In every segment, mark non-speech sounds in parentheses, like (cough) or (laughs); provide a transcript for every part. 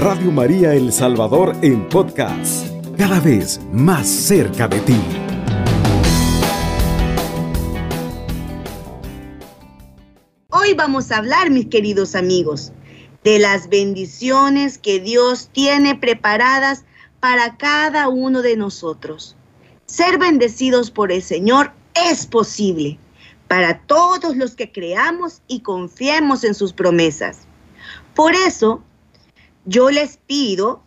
Radio María El Salvador en podcast, cada vez más cerca de ti. Hoy vamos a hablar, mis queridos amigos, de las bendiciones que Dios tiene preparadas para cada uno de nosotros. Ser bendecidos por el Señor es posible para todos los que creamos y confiemos en sus promesas. Por eso, yo les pido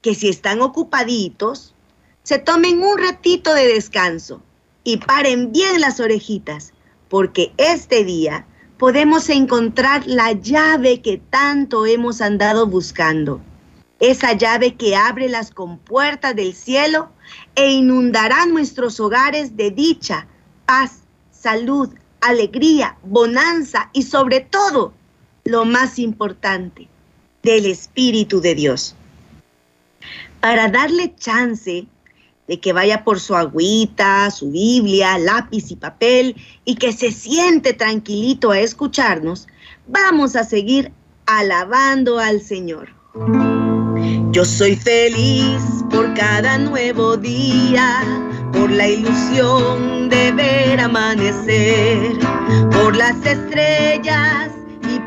que si están ocupaditos, se tomen un ratito de descanso y paren bien las orejitas, porque este día podemos encontrar la llave que tanto hemos andado buscando. Esa llave que abre las compuertas del cielo e inundará nuestros hogares de dicha, paz, salud, alegría, bonanza y sobre todo, lo más importante, del Espíritu de Dios. Para darle chance de que vaya por su agüita, su Biblia, lápiz y papel y que se siente tranquilito a escucharnos, vamos a seguir alabando al Señor. Yo soy feliz por cada nuevo día, por la ilusión de ver amanecer, por las estrellas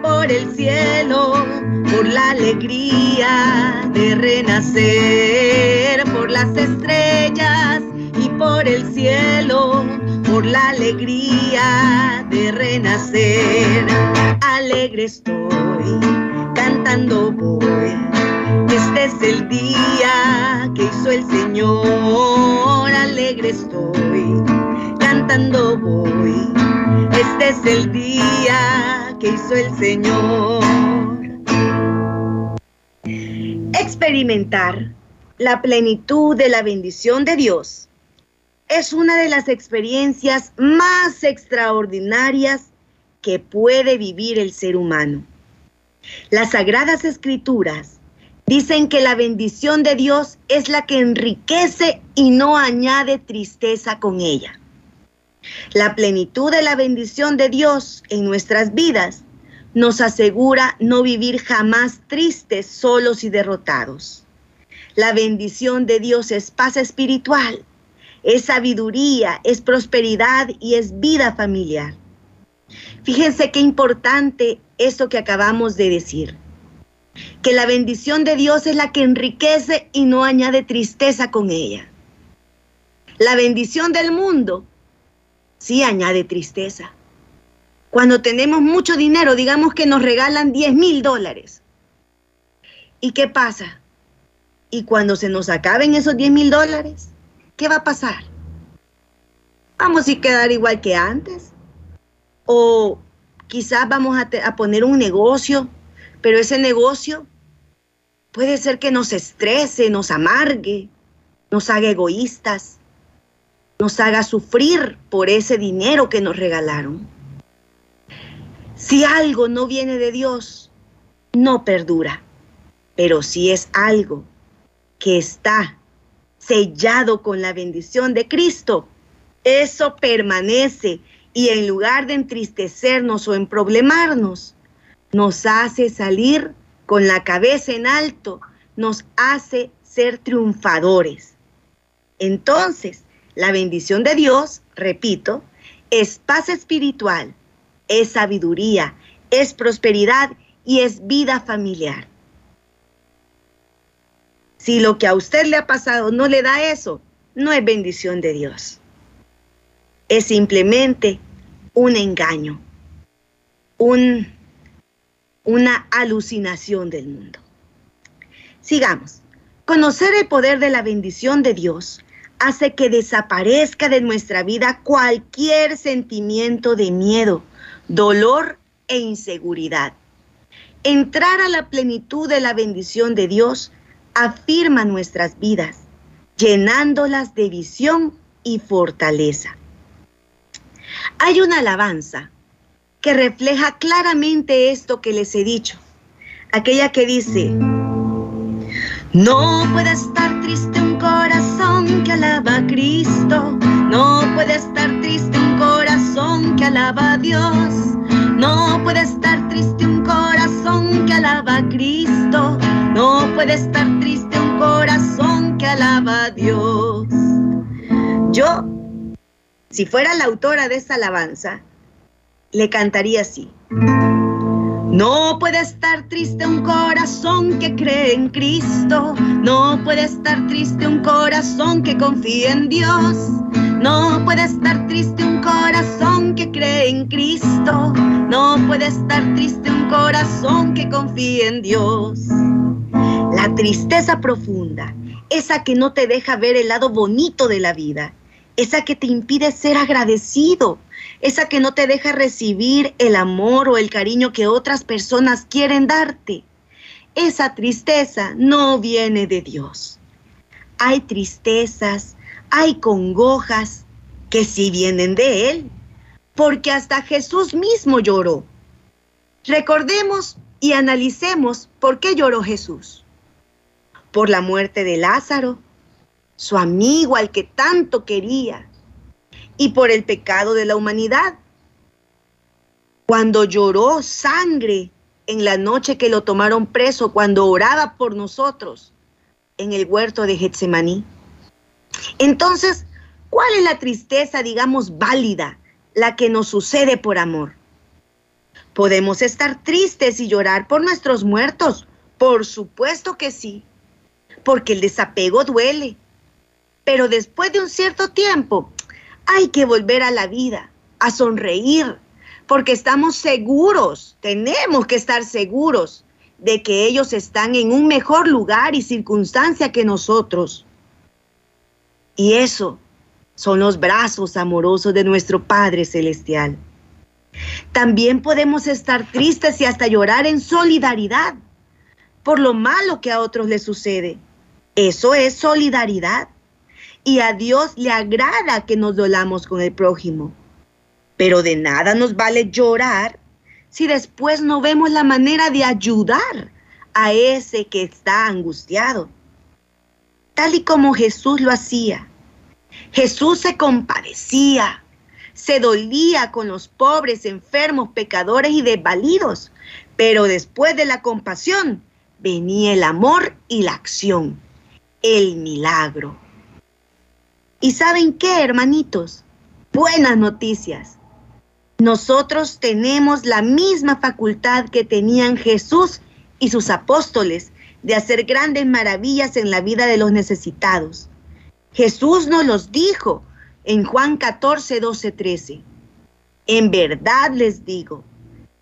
por el cielo, por la alegría de renacer, por las estrellas y por el cielo, por la alegría de renacer. Alegre estoy, cantando voy este es el día que hizo el Señor, alegre estoy, cantando voy. Este es el día hizo el Señor. Experimentar la plenitud de la bendición de Dios es una de las experiencias más extraordinarias que puede vivir el ser humano. Las sagradas escrituras Dicen que la bendición de Dios es la que enriquece y no añade tristeza con ella. La plenitud de la bendición de Dios en nuestras vidas nos asegura no vivir jamás tristes, solos y derrotados. La bendición de Dios es paz espiritual, es sabiduría, es prosperidad y es vida familiar. Fíjense qué importante esto que acabamos de decir que la bendición de Dios es la que enriquece y no añade tristeza con ella. La bendición del mundo sí añade tristeza. Cuando tenemos mucho dinero, digamos que nos regalan 10 mil dólares. ¿Y qué pasa? Y cuando se nos acaben esos 10 mil dólares, ¿qué va a pasar? ¿Vamos a quedar igual que antes? ¿O quizás vamos a, a poner un negocio pero ese negocio puede ser que nos estrese, nos amargue, nos haga egoístas, nos haga sufrir por ese dinero que nos regalaron. Si algo no viene de Dios, no perdura, pero si es algo que está sellado con la bendición de Cristo, eso permanece y en lugar de entristecernos o en problemarnos, nos hace salir con la cabeza en alto, nos hace ser triunfadores. Entonces, la bendición de Dios, repito, es paz espiritual, es sabiduría, es prosperidad y es vida familiar. Si lo que a usted le ha pasado no le da eso, no es bendición de Dios. Es simplemente un engaño, un una alucinación del mundo. Sigamos. Conocer el poder de la bendición de Dios hace que desaparezca de nuestra vida cualquier sentimiento de miedo, dolor e inseguridad. Entrar a la plenitud de la bendición de Dios afirma nuestras vidas, llenándolas de visión y fortaleza. Hay una alabanza que refleja claramente esto que les he dicho. Aquella que dice, no puede estar triste un corazón que alaba a Cristo, no puede estar triste un corazón que alaba a Dios, no puede estar triste un corazón que alaba a Cristo, no puede puede estar triste un corazón que alaba a Dios. Yo, si fuera la autora de esta alabanza, le cantaría así. No puede estar triste un corazón que cree en Cristo. No puede estar triste un corazón que confía en Dios. No puede estar triste un corazón que cree en Cristo. No puede estar triste un corazón que confía en Dios. La tristeza profunda, esa que no te deja ver el lado bonito de la vida, esa que te impide ser agradecido, esa que no te deja recibir el amor o el cariño que otras personas quieren darte. Esa tristeza no viene de Dios. Hay tristezas, hay congojas que sí vienen de Él, porque hasta Jesús mismo lloró. Recordemos y analicemos por qué lloró Jesús. Por la muerte de Lázaro, su amigo al que tanto quería, y por el pecado de la humanidad. Cuando lloró sangre en la noche que lo tomaron preso, cuando oraba por nosotros en el huerto de Getsemaní. Entonces, ¿cuál es la tristeza, digamos, válida, la que nos sucede por amor? ¿Podemos estar tristes y llorar por nuestros muertos? Por supuesto que sí, porque el desapego duele. Pero después de un cierto tiempo, hay que volver a la vida, a sonreír, porque estamos seguros, tenemos que estar seguros de que ellos están en un mejor lugar y circunstancia que nosotros. Y eso son los brazos amorosos de nuestro Padre Celestial. También podemos estar tristes y hasta llorar en solidaridad por lo malo que a otros les sucede. Eso es solidaridad y a Dios le agrada que nos dolamos con el prójimo. Pero de nada nos vale llorar si después no vemos la manera de ayudar a ese que está angustiado. Tal y como Jesús lo hacía. Jesús se compadecía, se dolía con los pobres, enfermos, pecadores y desvalidos. Pero después de la compasión venía el amor y la acción, el milagro. ¿Y saben qué, hermanitos? Buenas noticias. Nosotros tenemos la misma facultad que tenían Jesús y sus apóstoles de hacer grandes maravillas en la vida de los necesitados. Jesús nos los dijo en Juan 14, 12, 13. En verdad les digo,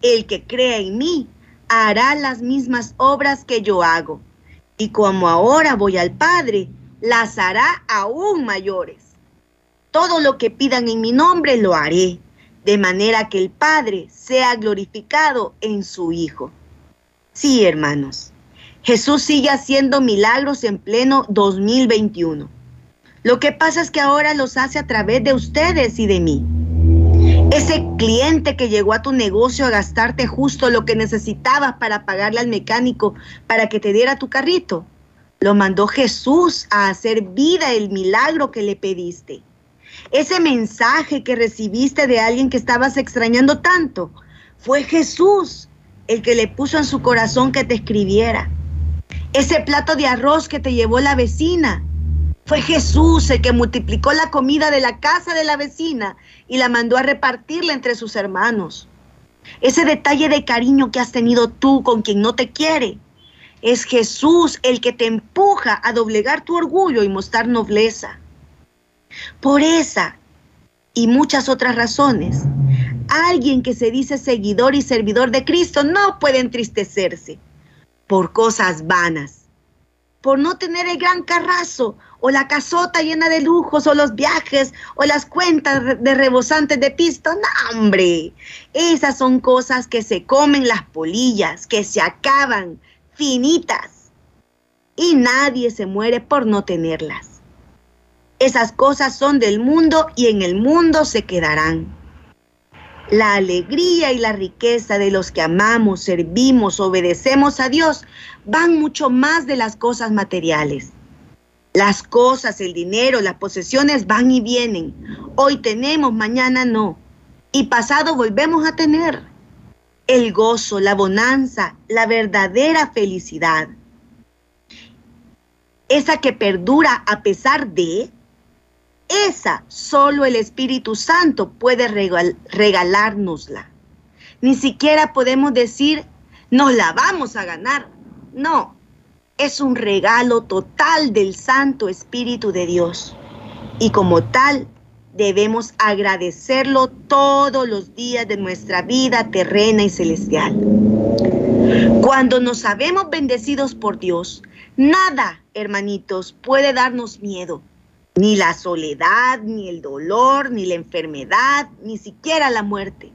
el que crea en mí hará las mismas obras que yo hago. Y como ahora voy al Padre, las hará aún mayores. Todo lo que pidan en mi nombre lo haré, de manera que el Padre sea glorificado en su Hijo. Sí, hermanos, Jesús sigue haciendo milagros en pleno 2021. Lo que pasa es que ahora los hace a través de ustedes y de mí. Ese cliente que llegó a tu negocio a gastarte justo lo que necesitabas para pagarle al mecánico para que te diera tu carrito, lo mandó Jesús a hacer vida el milagro que le pediste. Ese mensaje que recibiste de alguien que estabas extrañando tanto, fue Jesús el que le puso en su corazón que te escribiera. Ese plato de arroz que te llevó la vecina, fue Jesús el que multiplicó la comida de la casa de la vecina y la mandó a repartirla entre sus hermanos. Ese detalle de cariño que has tenido tú con quien no te quiere, es Jesús el que te empuja a doblegar tu orgullo y mostrar nobleza. Por esa y muchas otras razones, alguien que se dice seguidor y servidor de Cristo no puede entristecerse por cosas vanas, por no tener el gran carrazo o la casota llena de lujos o los viajes o las cuentas de rebosantes de pisto. No, hombre, esas son cosas que se comen las polillas, que se acaban, finitas. Y nadie se muere por no tenerlas. Esas cosas son del mundo y en el mundo se quedarán. La alegría y la riqueza de los que amamos, servimos, obedecemos a Dios van mucho más de las cosas materiales. Las cosas, el dinero, las posesiones van y vienen. Hoy tenemos, mañana no. Y pasado volvemos a tener el gozo, la bonanza, la verdadera felicidad. esa que perdura a pesar de, esa solo el Espíritu Santo puede regal regalárnosla. Ni siquiera podemos decir, nos la vamos a ganar. No, es un regalo total del Santo Espíritu de Dios. Y como tal, debemos agradecerlo todos los días de nuestra vida terrena y celestial. Cuando nos sabemos bendecidos por Dios, nada, hermanitos, puede darnos miedo. Ni la soledad, ni el dolor, ni la enfermedad, ni siquiera la muerte.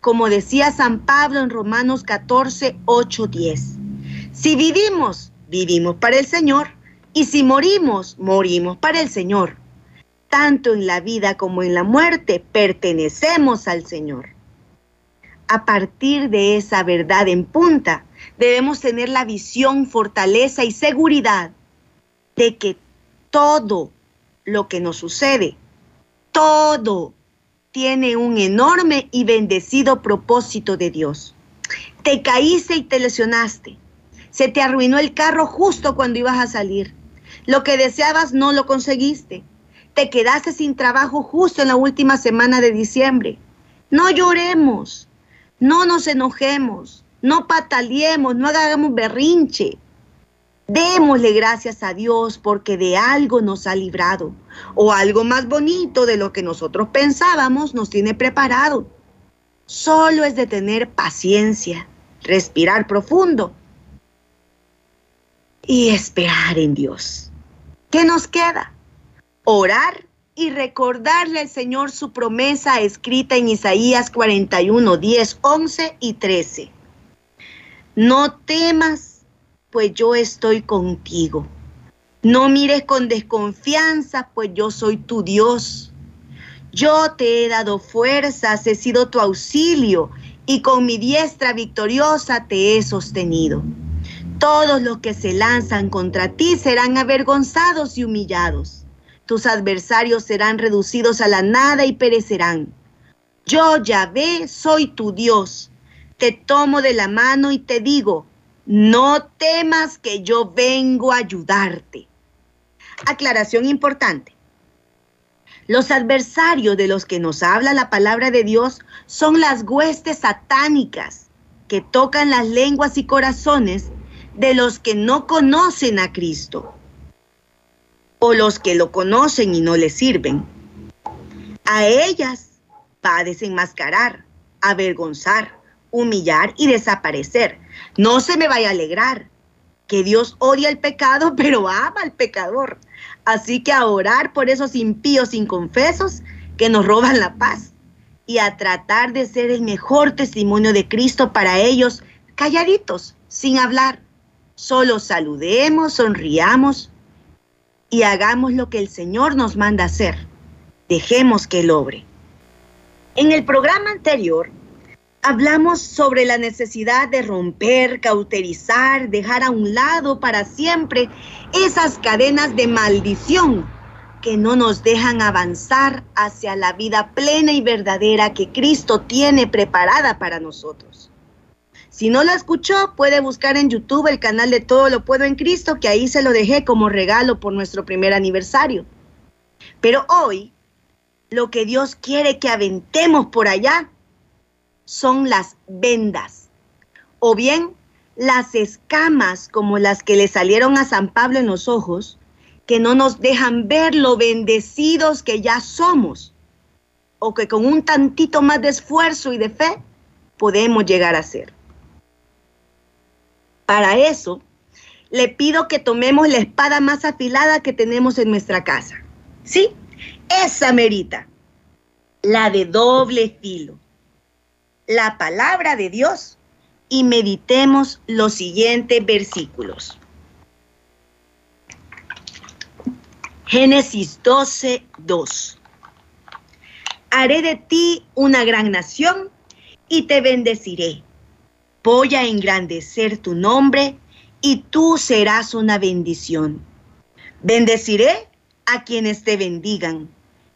Como decía San Pablo en Romanos 14, 8, 10. Si vivimos, vivimos para el Señor, y si morimos, morimos para el Señor tanto en la vida como en la muerte, pertenecemos al Señor. A partir de esa verdad en punta, debemos tener la visión, fortaleza y seguridad de que todo lo que nos sucede, todo tiene un enorme y bendecido propósito de Dios. Te caíste y te lesionaste. Se te arruinó el carro justo cuando ibas a salir. Lo que deseabas no lo conseguiste te quedaste sin trabajo justo en la última semana de diciembre. No lloremos, no nos enojemos, no pataleemos, no hagamos berrinche. Démosle gracias a Dios porque de algo nos ha librado o algo más bonito de lo que nosotros pensábamos nos tiene preparado. Solo es de tener paciencia, respirar profundo y esperar en Dios. ¿Qué nos queda? Orar y recordarle al Señor su promesa escrita en Isaías 41, 10, 11 y 13. No temas, pues yo estoy contigo. No mires con desconfianza, pues yo soy tu Dios. Yo te he dado fuerzas, he sido tu auxilio y con mi diestra victoriosa te he sostenido. Todos los que se lanzan contra ti serán avergonzados y humillados tus adversarios serán reducidos a la nada y perecerán. Yo, Yahvé, soy tu Dios. Te tomo de la mano y te digo, no temas que yo vengo a ayudarte. Aclaración importante. Los adversarios de los que nos habla la palabra de Dios son las huestes satánicas que tocan las lenguas y corazones de los que no conocen a Cristo o los que lo conocen y no le sirven. A ellas va a desenmascarar, avergonzar, humillar y desaparecer. No se me vaya a alegrar que Dios odia el pecado, (laughs) pero ama al pecador. Así que a orar por esos impíos inconfesos que nos roban la paz y a tratar de ser el mejor testimonio de Cristo para ellos, calladitos, sin hablar. Solo saludemos, sonriamos y hagamos lo que el Señor nos manda hacer. Dejemos que Él obre. En el programa anterior hablamos sobre la necesidad de romper, cauterizar, dejar a un lado para siempre esas cadenas de maldición que no nos dejan avanzar hacia la vida plena y verdadera que Cristo tiene preparada para nosotros. Si no la escuchó, puede buscar en YouTube el canal de Todo lo Puedo en Cristo, que ahí se lo dejé como regalo por nuestro primer aniversario. Pero hoy, lo que Dios quiere que aventemos por allá son las vendas, o bien las escamas como las que le salieron a San Pablo en los ojos, que no nos dejan ver lo bendecidos que ya somos, o que con un tantito más de esfuerzo y de fe podemos llegar a ser. Para eso, le pido que tomemos la espada más afilada que tenemos en nuestra casa. ¿Sí? Esa merita. La de doble filo. La palabra de Dios. Y meditemos los siguientes versículos. Génesis 12, 2. Haré de ti una gran nación y te bendeciré Voy a engrandecer tu nombre y tú serás una bendición. Bendeciré a quienes te bendigan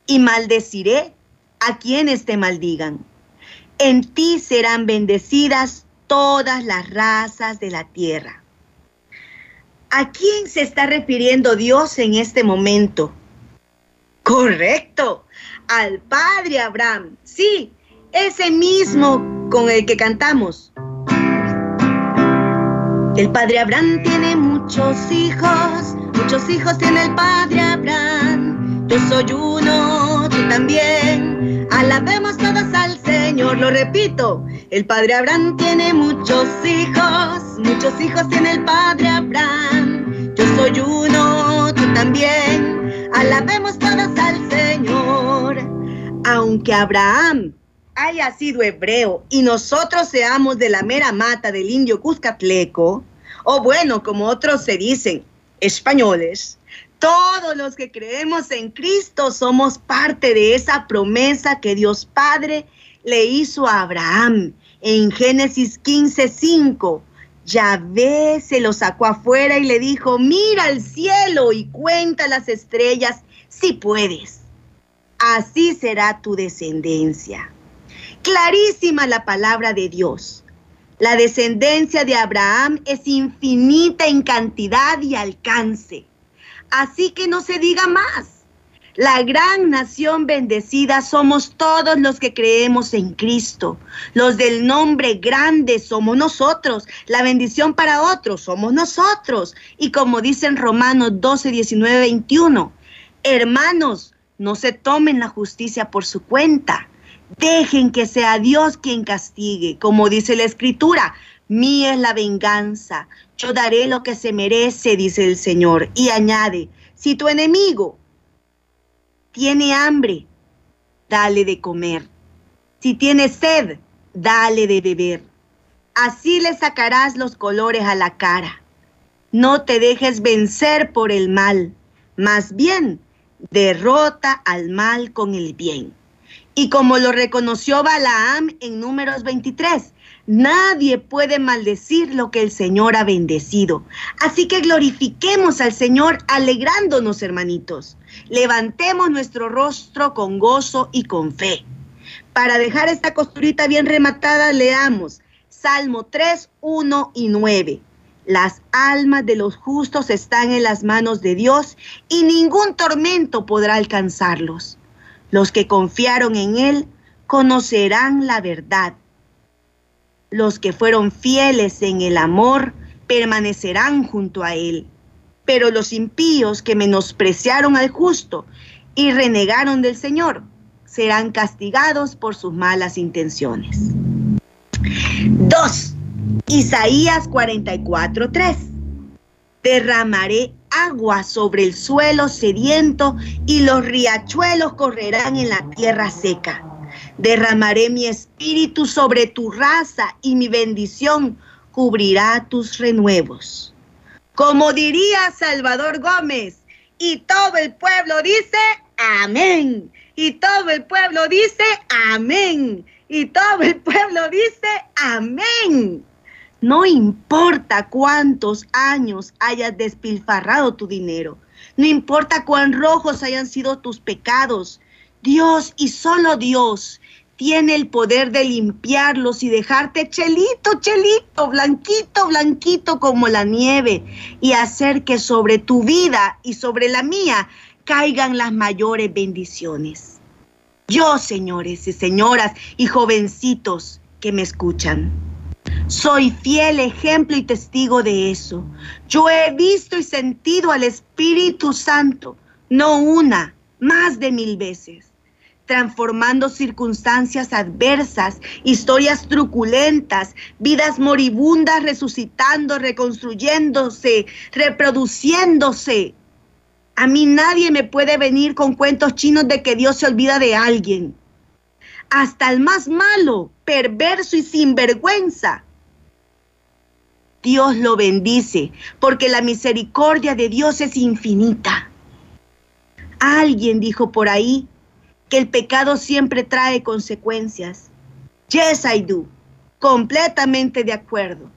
y maldeciré a quienes te maldigan. En ti serán bendecidas todas las razas de la tierra. ¿A quién se está refiriendo Dios en este momento? Correcto, al Padre Abraham. Sí, ese mismo con el que cantamos. El Padre Abraham tiene muchos hijos, muchos hijos tiene el Padre Abraham. Yo soy uno, tú también. Alabemos todos al Señor, lo repito. El Padre Abraham tiene muchos hijos, muchos hijos tiene el Padre Abraham. Yo soy uno, tú también. Alabemos todos al Señor. Aunque Abraham haya sido hebreo y nosotros seamos de la mera mata del indio Cuscatleco, o bueno, como otros se dicen, españoles, todos los que creemos en Cristo somos parte de esa promesa que Dios Padre le hizo a Abraham en Génesis 15:5. Yahvé se lo sacó afuera y le dijo, mira al cielo y cuenta las estrellas si puedes. Así será tu descendencia. Clarísima la palabra de Dios. La descendencia de Abraham es infinita en cantidad y alcance. Así que no se diga más. La gran nación bendecida somos todos los que creemos en Cristo. Los del nombre grande somos nosotros. La bendición para otros somos nosotros. Y como dicen Romanos 12, 19, 21, hermanos, no se tomen la justicia por su cuenta. Dejen que sea Dios quien castigue, como dice la escritura. Mía es la venganza, yo daré lo que se merece, dice el Señor. Y añade, si tu enemigo tiene hambre, dale de comer. Si tiene sed, dale de beber. Así le sacarás los colores a la cara. No te dejes vencer por el mal, más bien derrota al mal con el bien. Y como lo reconoció Balaam en números 23, nadie puede maldecir lo que el Señor ha bendecido. Así que glorifiquemos al Señor alegrándonos, hermanitos. Levantemos nuestro rostro con gozo y con fe. Para dejar esta costurita bien rematada, leamos Salmo 3, 1 y 9. Las almas de los justos están en las manos de Dios y ningún tormento podrá alcanzarlos. Los que confiaron en Él conocerán la verdad. Los que fueron fieles en el amor permanecerán junto a Él. Pero los impíos que menospreciaron al justo y renegaron del Señor serán castigados por sus malas intenciones. 2. Isaías 44:3. Derramaré agua sobre el suelo sediento y los riachuelos correrán en la tierra seca. Derramaré mi espíritu sobre tu raza y mi bendición cubrirá tus renuevos. Como diría Salvador Gómez, y todo el pueblo dice amén. Y todo el pueblo dice amén. Y todo el pueblo dice amén. No importa cuántos años hayas despilfarrado tu dinero. No importa cuán rojos hayan sido tus pecados. Dios y solo Dios tiene el poder de limpiarlos y dejarte chelito, chelito, blanquito, blanquito como la nieve y hacer que sobre tu vida y sobre la mía caigan las mayores bendiciones. Yo, señores y señoras y jovencitos que me escuchan, soy fiel ejemplo y testigo de eso. Yo he visto y sentido al Espíritu Santo, no una, más de mil veces, transformando circunstancias adversas, historias truculentas, vidas moribundas resucitando, reconstruyéndose, reproduciéndose. A mí nadie me puede venir con cuentos chinos de que Dios se olvida de alguien. Hasta el más malo, perverso y sinvergüenza Dios lo bendice, porque la misericordia de Dios es infinita. Alguien dijo por ahí que el pecado siempre trae consecuencias. Yes, I do. Completamente de acuerdo.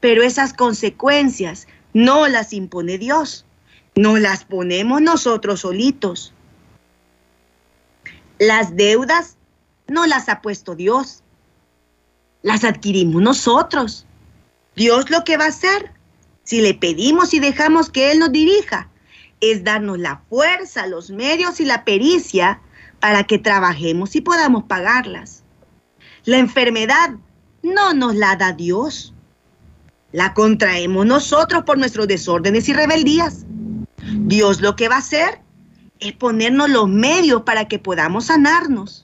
Pero esas consecuencias no las impone Dios, no las ponemos nosotros solitos. Las deudas no las ha puesto Dios, las adquirimos nosotros. Dios lo que va a hacer si le pedimos y dejamos que Él nos dirija, es darnos la fuerza, los medios y la pericia para que trabajemos y podamos pagarlas. La enfermedad no nos la da Dios. La contraemos nosotros por nuestros desórdenes y rebeldías. Dios lo que va a hacer es ponernos los medios para que podamos sanarnos.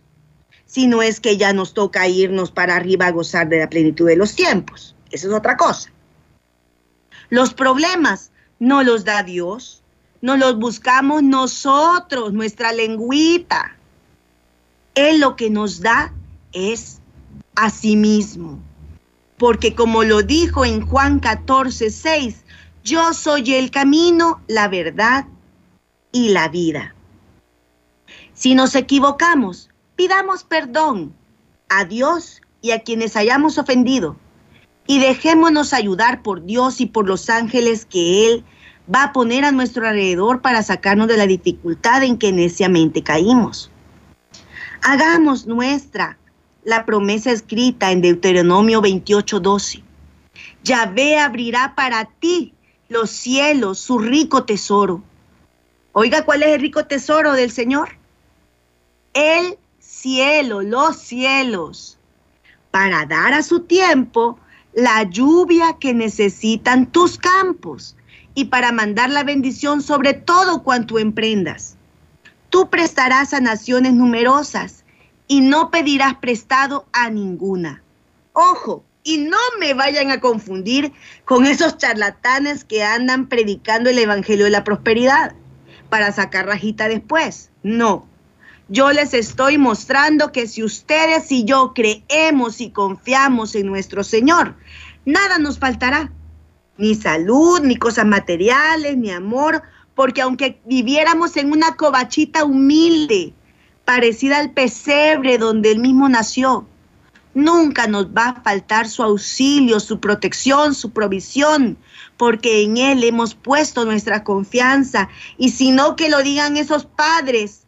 Si no es que ya nos toca irnos para arriba a gozar de la plenitud de los tiempos. Eso es otra cosa. Los problemas no los da Dios, no los buscamos nosotros, nuestra lengüita. Él lo que nos da es a sí mismo. Porque como lo dijo en Juan 14, 6, yo soy el camino, la verdad y la vida. Si nos equivocamos, pidamos perdón a Dios y a quienes hayamos ofendido y dejémonos ayudar por Dios y por los ángeles que Él va a poner a nuestro alrededor para sacarnos de la dificultad en que neciamente caímos. Hagamos nuestra la promesa escrita en Deuteronomio 28:12. Yahvé abrirá para ti los cielos, su rico tesoro. Oiga, ¿cuál es el rico tesoro del Señor? El cielo, los cielos, para dar a su tiempo la lluvia que necesitan tus campos y para mandar la bendición sobre todo cuanto emprendas. Tú prestarás a naciones numerosas y no pedirás prestado a ninguna. Ojo, y no me vayan a confundir con esos charlatanes que andan predicando el Evangelio de la Prosperidad para sacar rajita después. No, yo les estoy mostrando que si ustedes y yo creemos y confiamos en nuestro Señor, nada nos faltará. Ni salud, ni cosas materiales, ni amor, porque aunque viviéramos en una covachita humilde, parecida al pesebre donde él mismo nació, nunca nos va a faltar su auxilio, su protección, su provisión, porque en él hemos puesto nuestra confianza. Y si no, que lo digan esos padres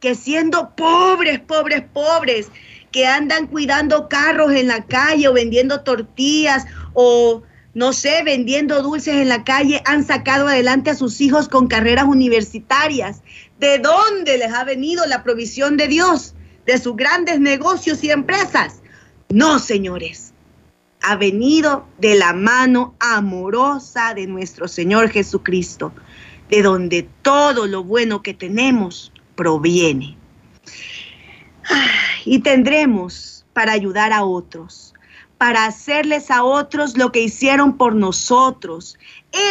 que siendo pobres, pobres, pobres, que andan cuidando carros en la calle o vendiendo tortillas o no sé, vendiendo dulces en la calle, han sacado adelante a sus hijos con carreras universitarias. ¿De dónde les ha venido la provisión de Dios? ¿De sus grandes negocios y empresas? No, señores. Ha venido de la mano amorosa de nuestro Señor Jesucristo, de donde todo lo bueno que tenemos proviene. Y tendremos para ayudar a otros, para hacerles a otros lo que hicieron por nosotros.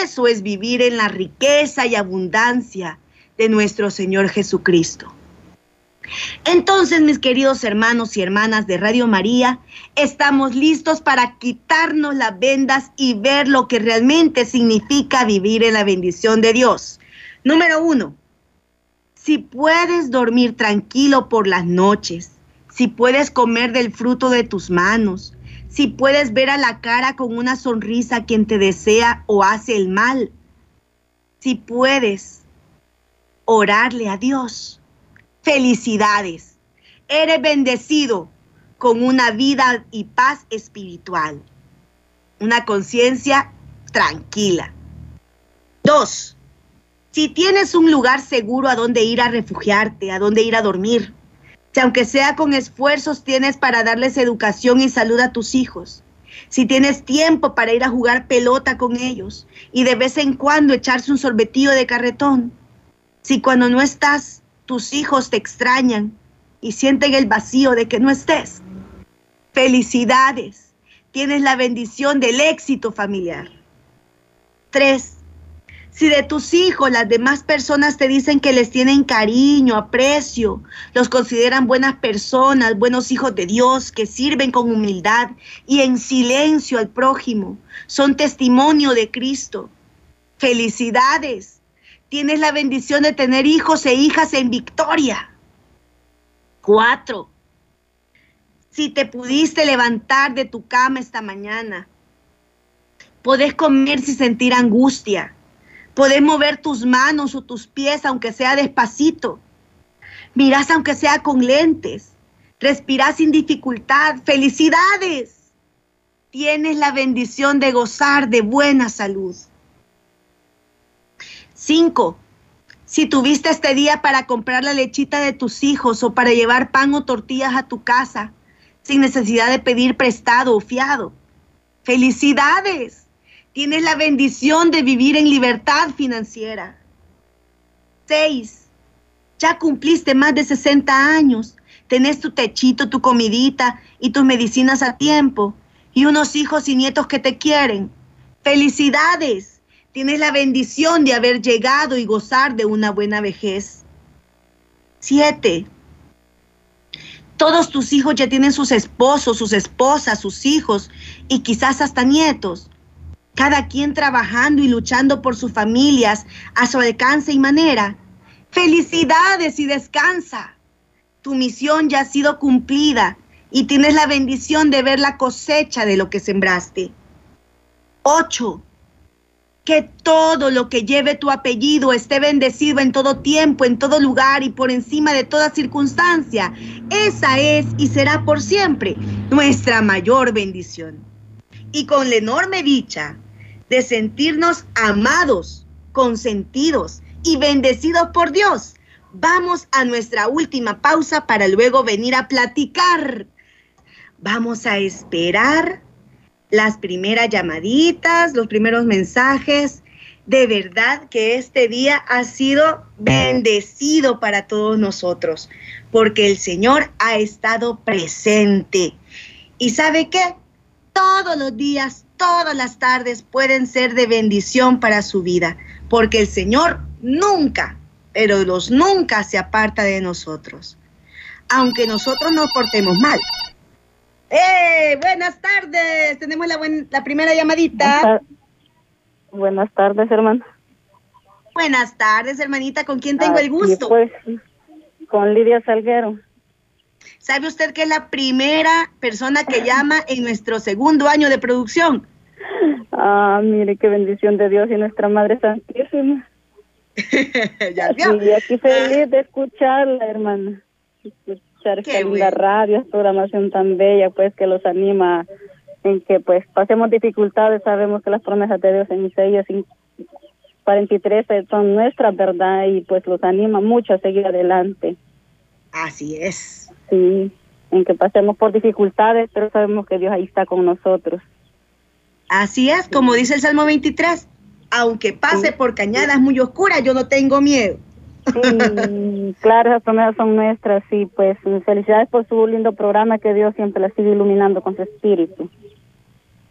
Eso es vivir en la riqueza y abundancia de nuestro Señor Jesucristo. Entonces, mis queridos hermanos y hermanas de Radio María, estamos listos para quitarnos las vendas y ver lo que realmente significa vivir en la bendición de Dios. Número uno, si puedes dormir tranquilo por las noches, si puedes comer del fruto de tus manos, si puedes ver a la cara con una sonrisa quien te desea o hace el mal, si puedes orarle a Dios, felicidades. Eres bendecido con una vida y paz espiritual, una conciencia tranquila. Dos, si tienes un lugar seguro a donde ir a refugiarte, a donde ir a dormir, si aunque sea con esfuerzos tienes para darles educación y salud a tus hijos, si tienes tiempo para ir a jugar pelota con ellos y de vez en cuando echarse un sorbetillo de carretón, si cuando no estás tus hijos te extrañan y sienten el vacío de que no estés, felicidades, tienes la bendición del éxito familiar. Tres, si de tus hijos las demás personas te dicen que les tienen cariño, aprecio, los consideran buenas personas, buenos hijos de Dios, que sirven con humildad y en silencio al prójimo, son testimonio de Cristo. Felicidades. Tienes la bendición de tener hijos e hijas en victoria. Cuatro. Si te pudiste levantar de tu cama esta mañana, podés comer sin sentir angustia Podés mover tus manos o tus pies aunque sea despacito. Mirás aunque sea con lentes. Respirás sin dificultad. Felicidades. tienes la bendición de gozar de buena salud. Cinco, si tuviste este día para comprar la lechita de tus hijos o para llevar pan o tortillas a tu casa, sin necesidad de pedir prestado o fiado. Felicidades. Tienes la bendición de vivir en libertad financiera. Seis, ya cumpliste más de 60 años. Tenés tu techito, tu comidita y tus medicinas a tiempo y unos hijos y nietos que te quieren. Felicidades. Tienes la bendición de haber llegado y gozar de una buena vejez. Siete. Todos tus hijos ya tienen sus esposos, sus esposas, sus hijos y quizás hasta nietos. Cada quien trabajando y luchando por sus familias a su alcance y manera. Felicidades y descansa. Tu misión ya ha sido cumplida y tienes la bendición de ver la cosecha de lo que sembraste. Ocho que todo lo que lleve tu apellido esté bendecido en todo tiempo, en todo lugar y por encima de toda circunstancia. Esa es y será por siempre nuestra mayor bendición. Y con la enorme dicha de sentirnos amados, consentidos y bendecidos por Dios, vamos a nuestra última pausa para luego venir a platicar. Vamos a esperar las primeras llamaditas, los primeros mensajes. De verdad que este día ha sido bendecido para todos nosotros, porque el Señor ha estado presente. ¿Y sabe qué? Todos los días, todas las tardes pueden ser de bendición para su vida, porque el Señor nunca, pero los nunca se aparta de nosotros. Aunque nosotros nos portemos mal, ¡Eh! Buenas tardes. Tenemos la, la primera llamadita. Buenas tardes, hermana. Buenas tardes, hermanita. ¿Con quién tengo el gusto? Pues, con Lidia Salguero. ¿Sabe usted que es la primera persona que llama en nuestro segundo año de producción? Ah, mire qué bendición de Dios y nuestra Madre Santísima. (laughs) ya Y aquí feliz de escucharla, hermana escuchar la radio, esta programación tan bella, pues que los anima en que pues pasemos dificultades, sabemos que las promesas de Dios en Isaías 43 son nuestras, ¿verdad? Y pues los anima mucho a seguir adelante. Así es. Sí, en que pasemos por dificultades, pero sabemos que Dios ahí está con nosotros. Así es, como dice el Salmo 23, aunque pase por cañadas muy oscuras, yo no tengo miedo. Sí, claro, esas promesas son nuestras y pues felicidades por su lindo programa que Dios siempre la sigue iluminando con su espíritu.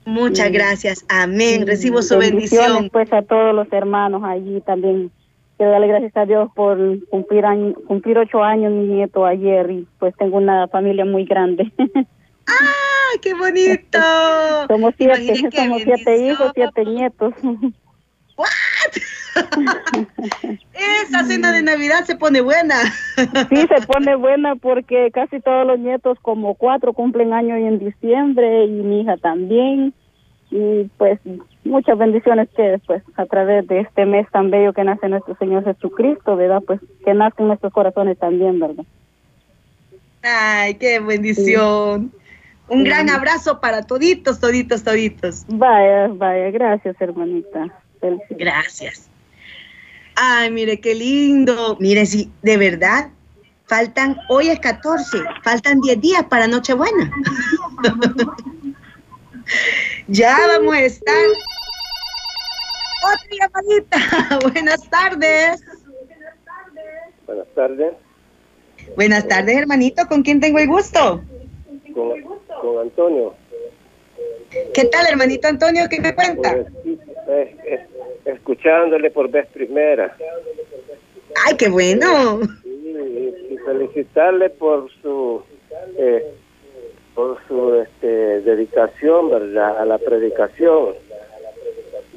Muchas gracias, amén, recibo su bendición. Pues a todos los hermanos allí también. Quiero darle gracias a Dios por cumplir cumplir ocho años mi nieto ayer y pues tengo una familia muy grande. (laughs) ¡Ah, qué bonito! somos siete, somos siete hijos, siete nietos. (laughs) ¿What? Esa cena de Navidad se pone buena. sí, se pone buena porque casi todos los nietos, como cuatro, cumplen año y en diciembre y mi hija también. Y pues muchas bendiciones que pues a través de este mes tan bello que nace nuestro Señor Jesucristo, ¿verdad? Pues que nace en nuestros corazones también, ¿verdad? Ay, qué bendición. Un gran abrazo para toditos, toditos, toditos. Vaya, vaya, gracias, hermanita. Gracias. Ay, mire qué lindo. Mire, sí, de verdad, faltan, hoy es 14, faltan 10 días para Nochebuena. (laughs) ya vamos a estar. Otra llamadita. (laughs) Buenas tardes. Buenas tardes. Buenas tardes, hermanito. ¿Con quién tengo el gusto? Con, Antonio. ¿Qué tal, hermanito Antonio? ¿Qué me cuenta? Pues, escuchándole por vez primera. ¡Ay, qué bueno! y felicitarle por su eh, por su este, dedicación, ¿verdad? A la predicación.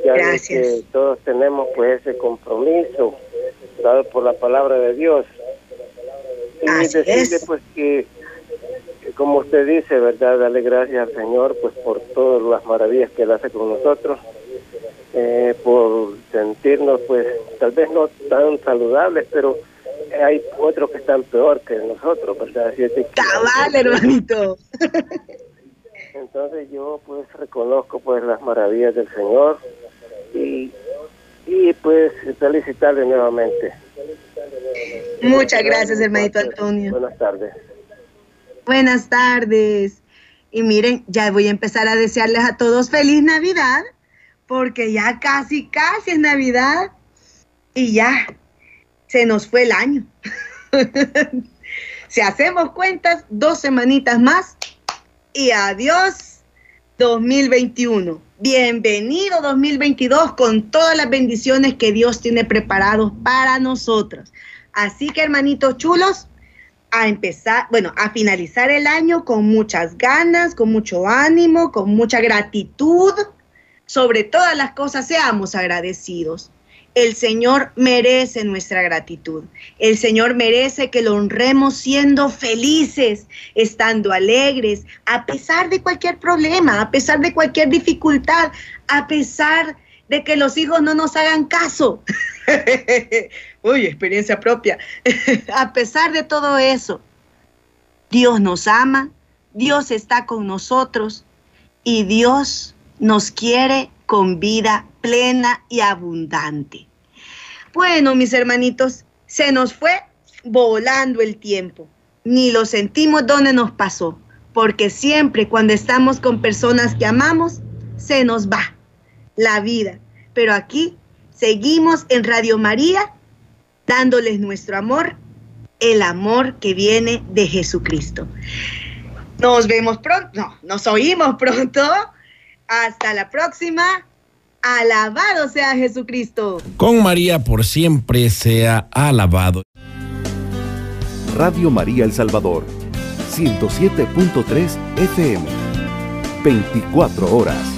Ya Gracias. Que todos tenemos pues ese compromiso dado por la palabra de Dios. Y decirle pues que como usted dice, ¿verdad? Darle gracias al Señor pues por todas las maravillas que Él hace con nosotros eh, por sentirnos, pues, tal vez no tan saludables, pero hay otros que están peor que nosotros, ¿verdad? Cabal, hermanito. entonces yo pues reconozco pues las maravillas del Señor y, y pues felicitarle nuevamente. Muchas gracias, hermanito Antonio. Buenas tardes. Buenas tardes. Y miren, ya voy a empezar a desearles a todos feliz Navidad, porque ya casi, casi es Navidad y ya se nos fue el año. (laughs) si hacemos cuentas, dos semanitas más y adiós 2021. Bienvenido 2022 con todas las bendiciones que Dios tiene preparados para nosotros. Así que hermanitos chulos, a empezar, bueno, a finalizar el año con muchas ganas, con mucho ánimo, con mucha gratitud. Sobre todas las cosas, seamos agradecidos. El Señor merece nuestra gratitud. El Señor merece que lo honremos siendo felices, estando alegres, a pesar de cualquier problema, a pesar de cualquier dificultad, a pesar de que los hijos no nos hagan caso. (laughs) Uy, experiencia propia. (laughs) a pesar de todo eso, Dios nos ama, Dios está con nosotros y Dios nos quiere con vida plena y abundante. Bueno, mis hermanitos, se nos fue volando el tiempo. Ni lo sentimos donde nos pasó, porque siempre cuando estamos con personas que amamos, se nos va la vida. Pero aquí seguimos en Radio María dándoles nuestro amor el amor que viene de Jesucristo. Nos vemos pronto, no, nos oímos pronto. Hasta la próxima. Alabado sea Jesucristo. Con María por siempre sea alabado. Radio María El Salvador, 107.3 FM, 24 horas.